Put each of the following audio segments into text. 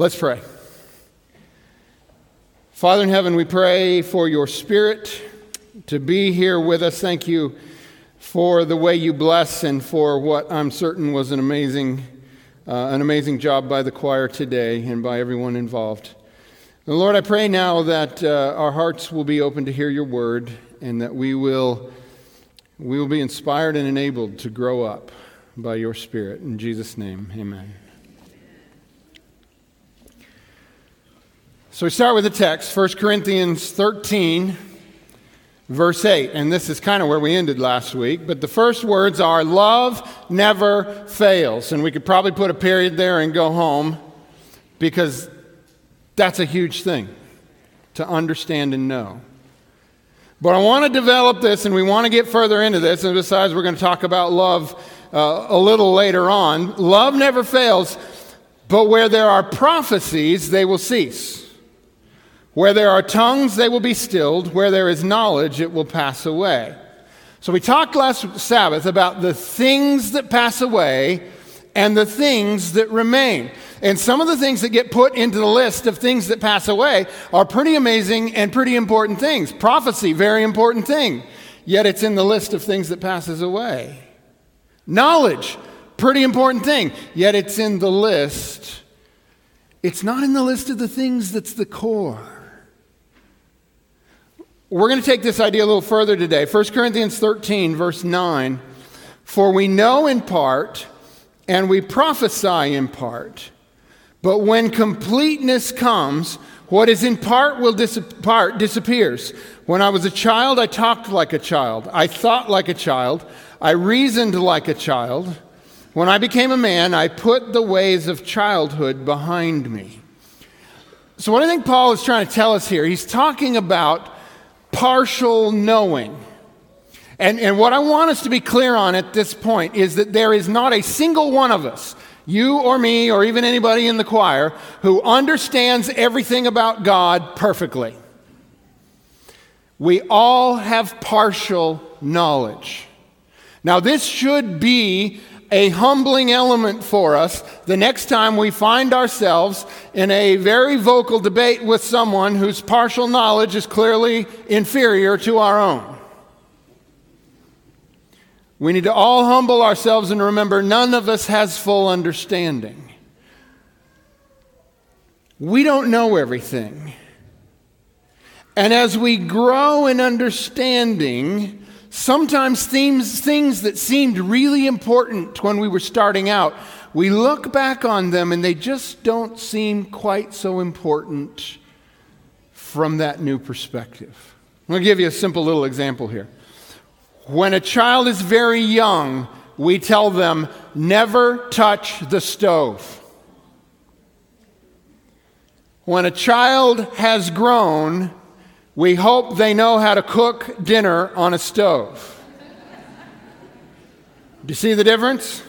Let's pray. Father in heaven, we pray for your spirit to be here with us. Thank you for the way you bless and for what I'm certain was an amazing, uh, an amazing job by the choir today and by everyone involved. And Lord, I pray now that uh, our hearts will be open to hear your word and that we will, we will be inspired and enabled to grow up by your Spirit. In Jesus' name, amen. So we start with the text, 1 Corinthians 13, verse 8. And this is kind of where we ended last week. But the first words are love never fails. And we could probably put a period there and go home because that's a huge thing to understand and know. But I want to develop this and we want to get further into this. And besides, we're going to talk about love uh, a little later on. Love never fails, but where there are prophecies, they will cease. Where there are tongues, they will be stilled. Where there is knowledge, it will pass away. So we talked last Sabbath about the things that pass away and the things that remain. And some of the things that get put into the list of things that pass away are pretty amazing and pretty important things. Prophecy, very important thing. Yet it's in the list of things that passes away. Knowledge, pretty important thing. Yet it's in the list. It's not in the list of the things that's the core. We're going to take this idea a little further today. 1 Corinthians 13, verse 9. For we know in part, and we prophesy in part. But when completeness comes, what is in part will part disappears. When I was a child, I talked like a child. I thought like a child. I reasoned like a child. When I became a man, I put the ways of childhood behind me. So, what I think Paul is trying to tell us here, he's talking about partial knowing. And, and what I want us to be clear on at this point is that there is not a single one of us you or me or even anybody in the choir who understands everything about God perfectly. We all have partial knowledge. Now, this should be a humbling element for us the next time we find ourselves in a very vocal debate with someone whose partial knowledge is clearly inferior to our own. We need to all humble ourselves and remember none of us has full understanding. We don't know everything. And as we grow in understanding, sometimes themes, things that seemed really important when we were starting out, we look back on them and they just don't seem quite so important from that new perspective. I'm going to give you a simple little example here. When a child is very young, we tell them, never touch the stove. When a child has grown, we hope they know how to cook dinner on a stove. Do you see the difference?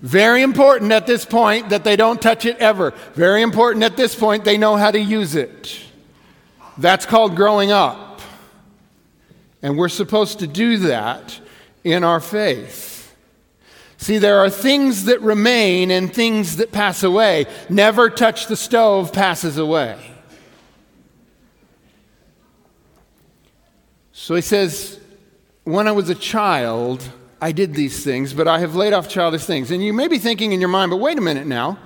Very important at this point that they don't touch it ever. Very important at this point they know how to use it. That's called growing up. And we're supposed to do that in our faith. See, there are things that remain and things that pass away. Never touch the stove passes away. So he says, When I was a child, I did these things, but I have laid off childish things. And you may be thinking in your mind, but wait a minute now.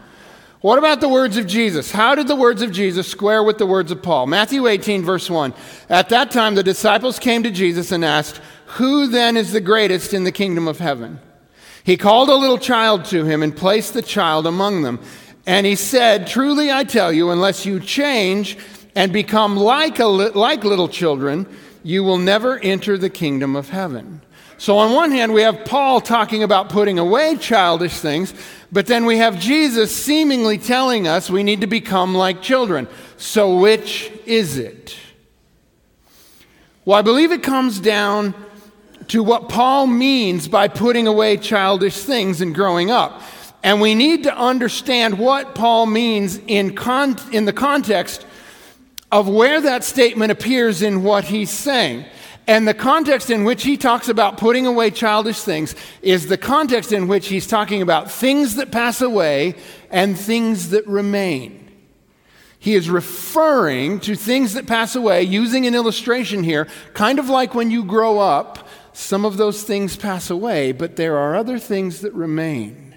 What about the words of Jesus? How did the words of Jesus square with the words of Paul? Matthew 18, verse 1. At that time, the disciples came to Jesus and asked, Who then is the greatest in the kingdom of heaven? He called a little child to him and placed the child among them. And he said, Truly I tell you, unless you change and become like, a, like little children, you will never enter the kingdom of heaven. So, on one hand, we have Paul talking about putting away childish things, but then we have Jesus seemingly telling us we need to become like children. So, which is it? Well, I believe it comes down to what Paul means by putting away childish things and growing up. And we need to understand what Paul means in, con- in the context of where that statement appears in what he's saying. And the context in which he talks about putting away childish things is the context in which he's talking about things that pass away and things that remain. he is referring to things that pass away, using an illustration here, kind of like when you grow up, some of those things pass away, but there are other things that remain.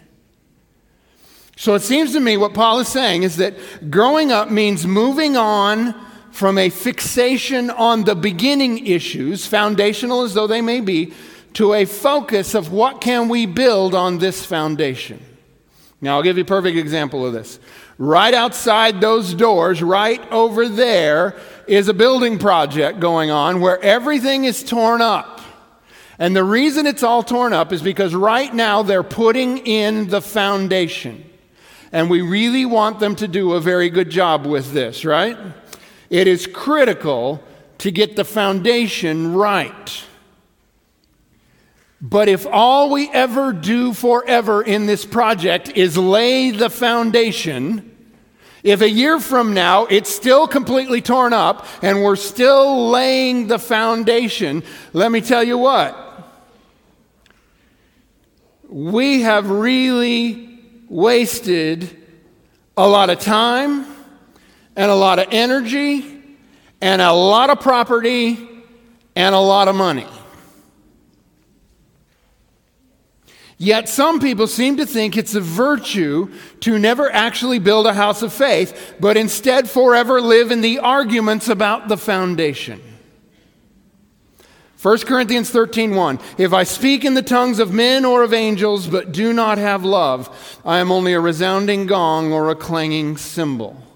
So it seems to me what Paul is saying is that growing up means moving on from a fixation on the beginning issues, foundational as though they may be, to a focus of what can we build on this foundation. Now, I'll give you a perfect example of this. Right outside those doors, right over there, is a building project going on where everything is torn up. And the reason it's all torn up is because right now they're putting in the foundation. And we really want them to do a very good job with this, right? It is critical to get the foundation right. But if all we ever do forever in this project is lay the foundation, if a year from now it's still completely torn up and we're still laying the foundation, let me tell you what. We have really wasted a lot of time and a lot of energy and a lot of property and a lot of money. Yet some people seem to think it's a virtue to never actually build a house of faith, but instead forever live in the arguments about the foundation. 1 Corinthians 13:1 If I speak in the tongues of men or of angels but do not have love, I am only a resounding gong or a clanging cymbal.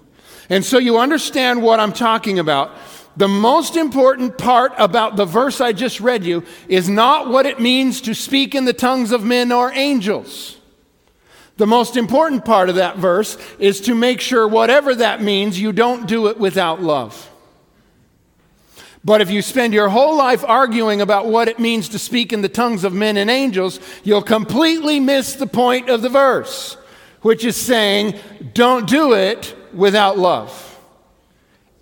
And so you understand what I'm talking about. The most important part about the verse I just read you is not what it means to speak in the tongues of men or angels. The most important part of that verse is to make sure, whatever that means, you don't do it without love. But if you spend your whole life arguing about what it means to speak in the tongues of men and angels, you'll completely miss the point of the verse, which is saying, don't do it without love.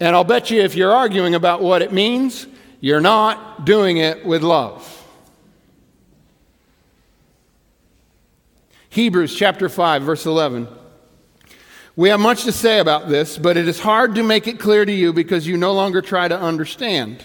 And I'll bet you if you're arguing about what it means, you're not doing it with love. Hebrews chapter 5, verse 11. We have much to say about this, but it is hard to make it clear to you because you no longer try to understand.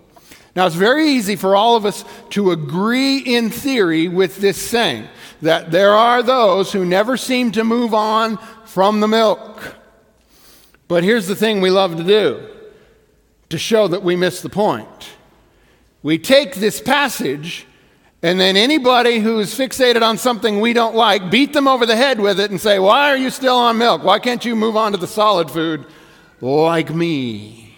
Now, it's very easy for all of us to agree in theory with this saying that there are those who never seem to move on from the milk. But here's the thing we love to do to show that we miss the point. We take this passage, and then anybody who's fixated on something we don't like, beat them over the head with it and say, Why are you still on milk? Why can't you move on to the solid food like me?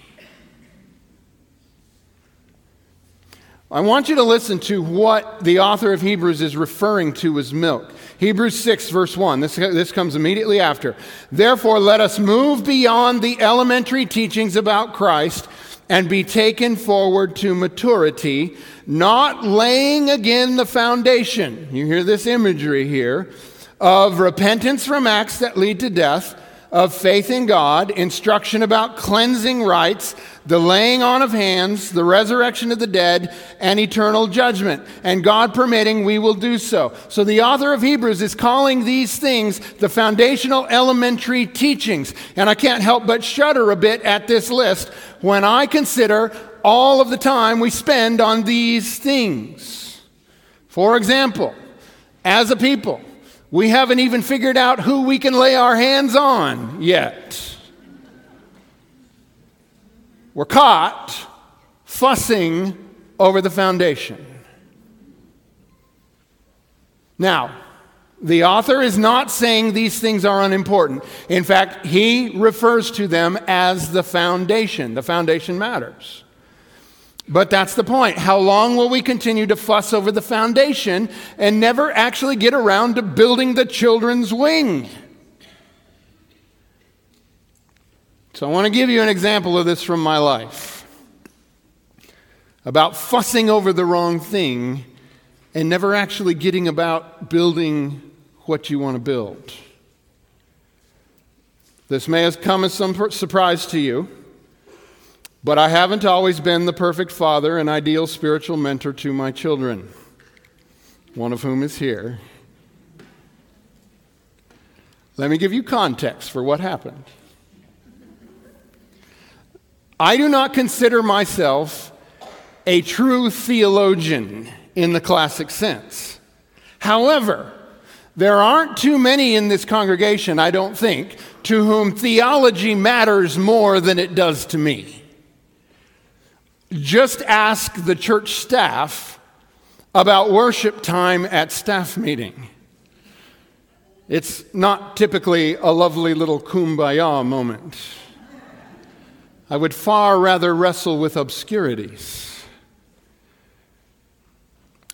I want you to listen to what the author of Hebrews is referring to as milk. Hebrews 6, verse 1. This, this comes immediately after. Therefore, let us move beyond the elementary teachings about Christ and be taken forward to maturity, not laying again the foundation. You hear this imagery here of repentance from acts that lead to death of faith in God, instruction about cleansing rites, the laying on of hands, the resurrection of the dead, and eternal judgment. And God permitting, we will do so. So the author of Hebrews is calling these things the foundational elementary teachings. And I can't help but shudder a bit at this list when I consider all of the time we spend on these things. For example, as a people, we haven't even figured out who we can lay our hands on yet. We're caught fussing over the foundation. Now, the author is not saying these things are unimportant. In fact, he refers to them as the foundation. The foundation matters. But that's the point. How long will we continue to fuss over the foundation and never actually get around to building the children's wing? So, I want to give you an example of this from my life. about fussing over the wrong thing and never actually getting about building what you want to build. This may have come as some surprise to you, but I haven't always been the perfect father and ideal spiritual mentor to my children, one of whom is here. Let me give you context for what happened. I do not consider myself a true theologian in the classic sense. However, there aren't too many in this congregation, I don't think, to whom theology matters more than it does to me. Just ask the church staff about worship time at staff meeting. It's not typically a lovely little kumbaya moment. I would far rather wrestle with obscurities.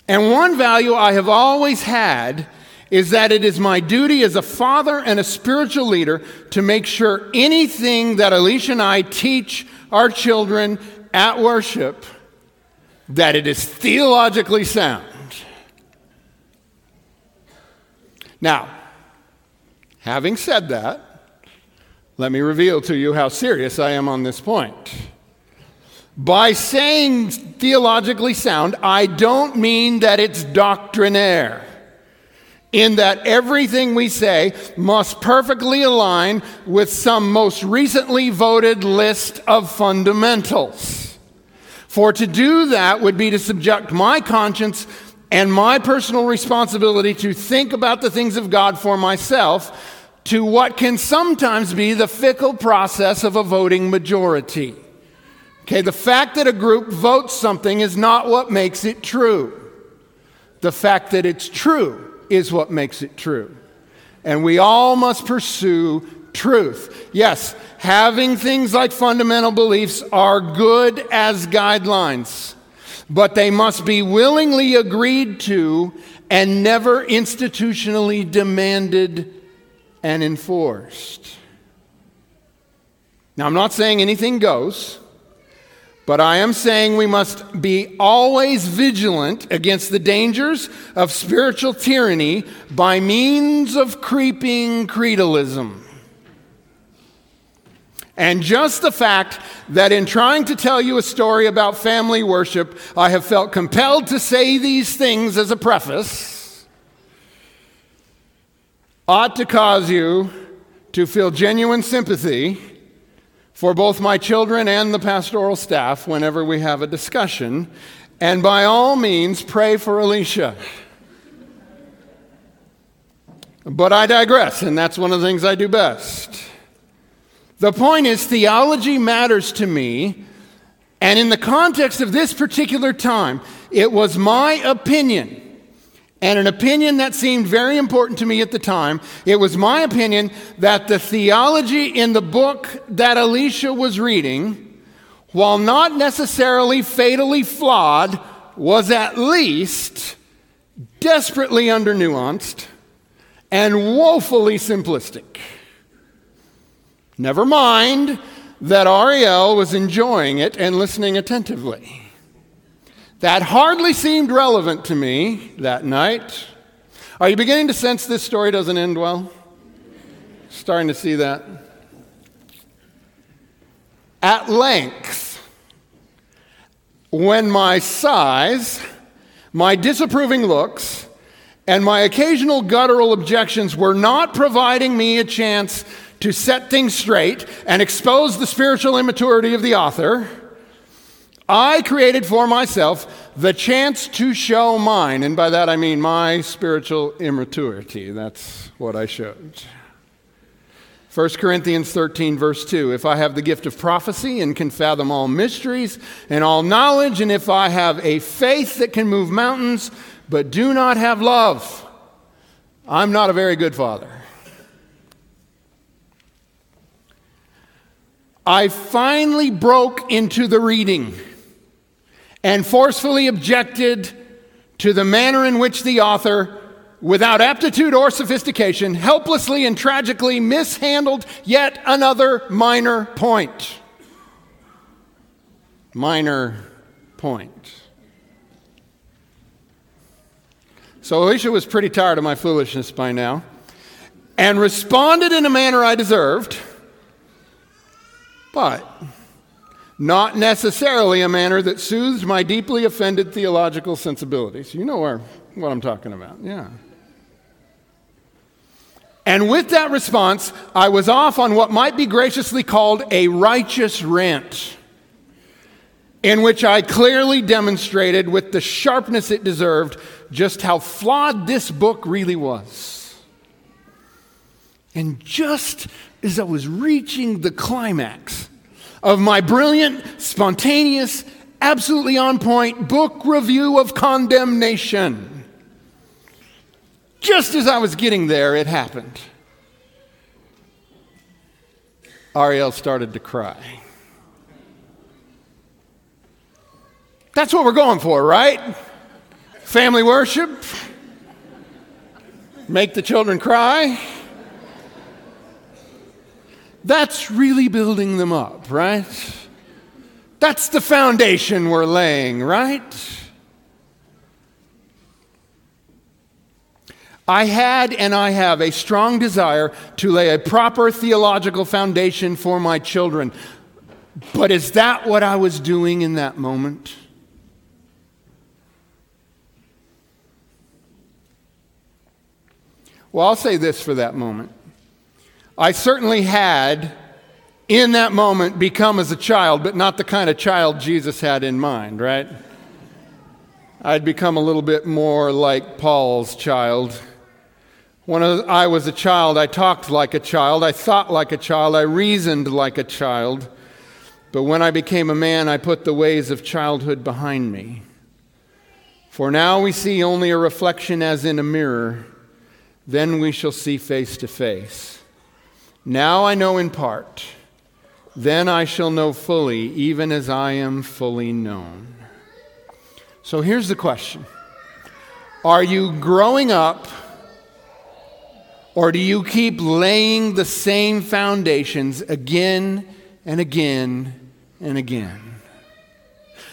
And one value I have always had is that it is my duty as a father and a spiritual leader to make sure anything that Alicia and I teach our children at worship that it is theologically sound. Now, having said that, let me reveal to you how serious I am on this point. By saying theologically sound, I don't mean that it's doctrinaire, in that everything we say must perfectly align with some most recently voted list of fundamentals. For to do that would be to subject my conscience and my personal responsibility to think about the things of God for myself to what can sometimes be the fickle process of a voting majority. Okay, the fact that a group votes something is not what makes it true. The fact that it's true is what makes it true. And we all must pursue truth. Yes, having things like fundamental beliefs are good as guidelines, but they must be willingly agreed to and never institutionally demanded and enforced. Now, I'm not saying anything goes. But I am saying we must be always vigilant against the dangers of spiritual tyranny by means of creeping creedalism. And just the fact that in trying to tell you a story about family worship, I have felt compelled to say these things as a preface ought to cause you to feel genuine sympathy for both my children and the pastoral staff whenever we have a discussion. And by all means, pray for Alicia. But I digress, and that's one of the things I do best. The point is, theology matters to me, and in the context of this particular time, it was my opinion and an opinion that seemed very important to me at the time. It was my opinion that the theology in the book that Alicia was reading, while not necessarily fatally flawed, was at least desperately under nuanced and woefully simplistic. Never mind that Ariel was enjoying it and listening attentively. That hardly seemed relevant to me that night. Are you beginning to sense this story doesn't end well? Starting to see that. At length, when my sighs, my disapproving looks, and my occasional guttural objections were not providing me a chance to set things straight and expose the spiritual immaturity of the author, I created for myself the chance to show mine, and by that I mean my spiritual immaturity. That's what I showed. 1 Corinthians 13, verse 2 If I have the gift of prophecy and can fathom all mysteries and all knowledge, and if I have a faith that can move mountains, but do not have love, I'm not a very good father. I finally broke into the reading and forcefully objected to the manner in which the author, without aptitude or sophistication, helplessly and tragically mishandled yet another minor point. Minor point. So Alicia was pretty tired of my foolishness by now and responded in a manner I deserved, but not necessarily a manner that soothed my deeply offended theological sensibilities. You know where, what I'm talking about, yeah. And with that response, I was off on what might be graciously called a righteous rant, in which I clearly demonstrated with the sharpness it deserved just how flawed this book really was. And just as I was reaching the climax of my brilliant, spontaneous, absolutely on point book review of condemnation, just as I was getting there, it happened. Ariel started to cry. That's what we're going for, right? Family worship, make the children cry. That's really building them up, right? That's the foundation we're laying, right? I had and I have a strong desire to lay a proper theological foundation for my children. But is that what I was doing in that moment? Well, I'll say this for that moment. I certainly had, in that moment, become as a child, but not the kind of child Jesus had in mind, right? I'd become a little bit more like Paul's child. When I was a child, I talked like a child, I thought like a child, I reasoned like a child. But when I became a man, I put the ways of childhood behind me. For now we see only a reflection as in a mirror then we shall see face to face. Now I know in part, then I shall know fully, even as I am fully known. So here's the question Are you growing up, or do you keep laying the same foundations again and again and again?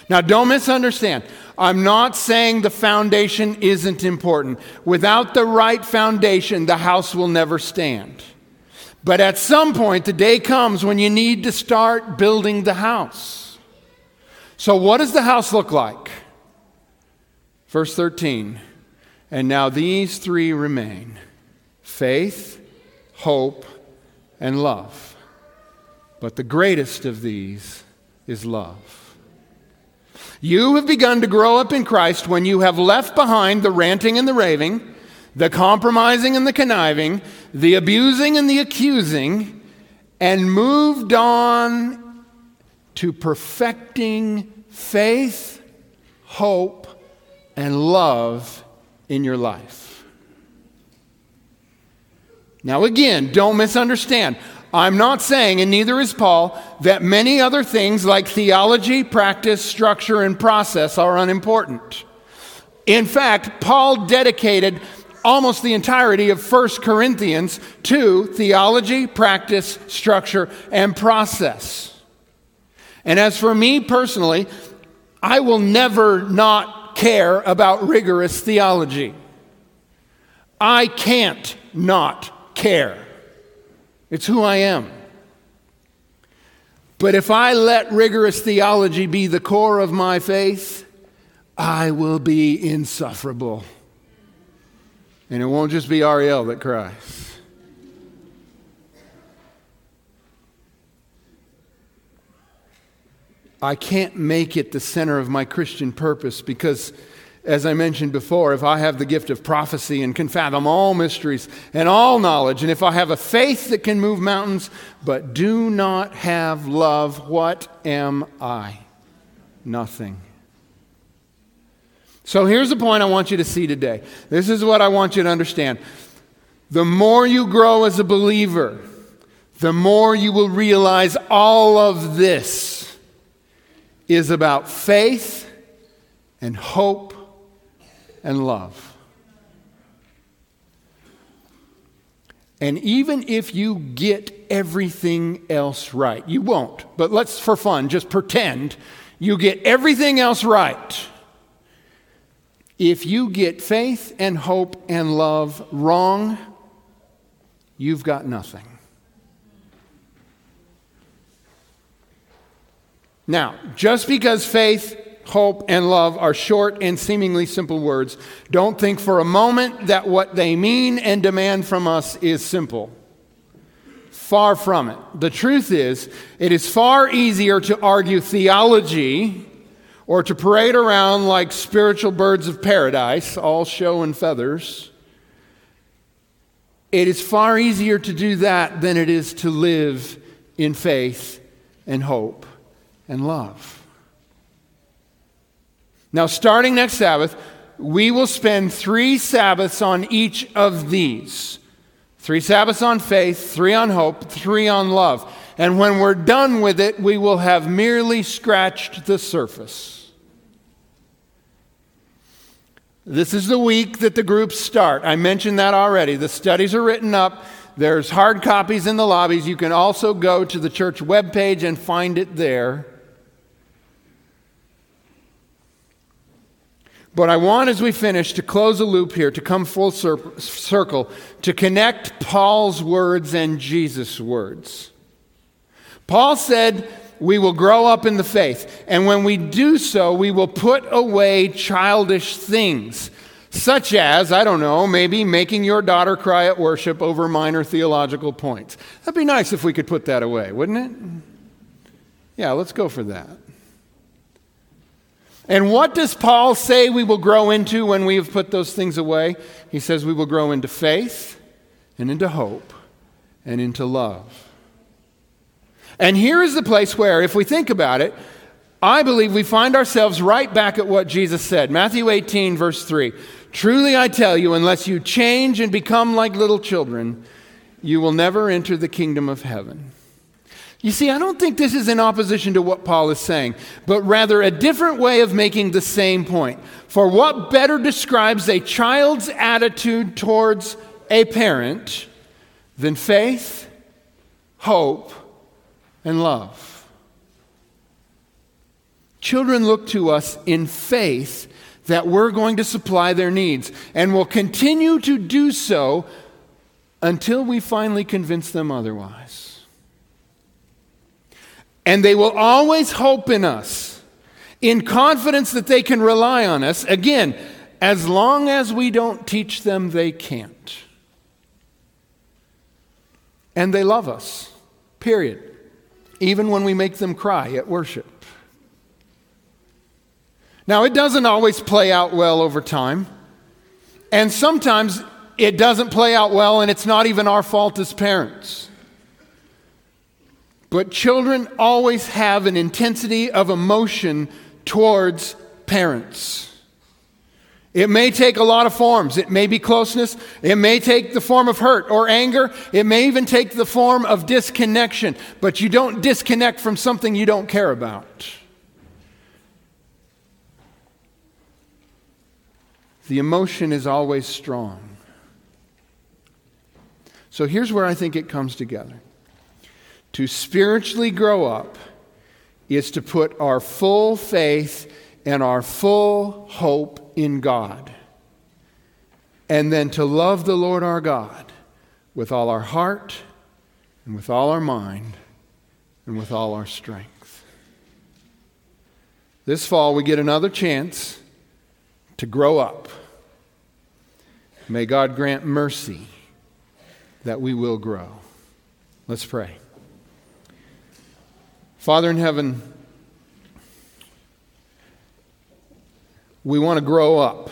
Now, don't misunderstand. I'm not saying the foundation isn't important. Without the right foundation, the house will never stand. But at some point, the day comes when you need to start building the house. So, what does the house look like? Verse 13. And now these three remain faith, hope, and love. But the greatest of these is love. You have begun to grow up in Christ when you have left behind the ranting and the raving, the compromising and the conniving, the abusing and the accusing, and moved on to perfecting faith, hope, and love in your life. Now, again, don't misunderstand. I'm not saying, and neither is Paul, that many other things like theology, practice, structure, and process are unimportant. In fact, Paul dedicated almost the entirety of 1 Corinthians to theology, practice, structure, and process. And as for me personally, I will never not care about rigorous theology. I can't not care. It's who I am. But if I let rigorous theology be the core of my faith, I will be insufferable. And it won't just be Ariel that cries. I can't make it the center of my Christian purpose because as I mentioned before, if I have the gift of prophecy and can fathom all mysteries and all knowledge, and if I have a faith that can move mountains, but do not have love, what am I? Nothing. So here's the point I want you to see today. This is what I want you to understand. The more you grow as a believer, the more you will realize all of this is about faith and hope and love. And even if you get everything else right, you won't, but let's for fun just pretend you get everything else right. If you get faith and hope and love wrong, you've got nothing. Now, just because faith, hope, and love are short and seemingly simple words, don't think for a moment that what they mean and demand from us is simple. Far from it. The truth is, it is far easier to argue theology or to parade around like spiritual birds of paradise, all show and feathers. It is far easier to do that than it is to live in faith and hope and love. Now, starting next Sabbath, we will spend three Sabbaths on each of these three Sabbaths on faith, three on hope, three on love. And when we're done with it, we will have merely scratched the surface. This is the week that the groups start. I mentioned that already. The studies are written up. There's hard copies in the lobbies. You can also go to the church webpage and find it there. But I want, as we finish, to close a loop here, to come full cir- circle, to connect Paul's words and Jesus' words. Paul said, We will grow up in the faith. And when we do so, we will put away childish things, such as, I don't know, maybe making your daughter cry at worship over minor theological points. That'd be nice if we could put that away, wouldn't it? Yeah, let's go for that. And what does Paul say we will grow into when we have put those things away? He says we will grow into faith and into hope and into love. And here is the place where, if we think about it, I believe we find ourselves right back at what Jesus said. Matthew 18, verse 3. Truly I tell you, unless you change and become like little children, you will never enter the kingdom of heaven. You see, I don't think this is in opposition to what Paul is saying, but rather a different way of making the same point. For what better describes a child's attitude towards a parent than faith, hope, and love? Children look to us in faith that we're going to supply their needs and will continue to do so until we finally convince them otherwise. And they will always hope in us, in confidence that they can rely on us, again, as long as we don't teach them they can't. And they love us, period, even when we make them cry at worship. Now, it doesn't always play out well over time, and sometimes it doesn't play out well, and it's not even our fault as parents. But children always have an intensity of emotion towards parents. It may take a lot of forms. It may be closeness. It may take the form of hurt or anger. It may even take the form of disconnection. But you don't disconnect from something you don't care about. The emotion is always strong. So here's where I think it comes together. To spiritually grow up is to put our full faith and our full hope in God. And then to love the Lord our God with all our heart and with all our mind and with all our strength. This fall, we get another chance to grow up. May God grant mercy that we will grow. Let's pray. Father in heaven, we want to grow up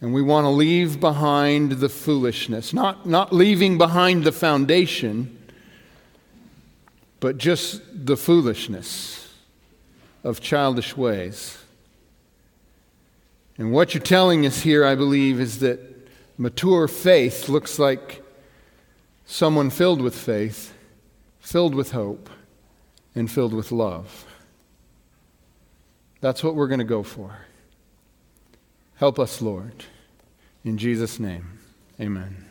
and we want to leave behind the foolishness, not, not leaving behind the foundation, but just the foolishness of childish ways. And what you're telling us here, I believe, is that mature faith looks like someone filled with faith, filled with hope and filled with love. That's what we're going to go for. Help us, Lord. In Jesus' name, amen.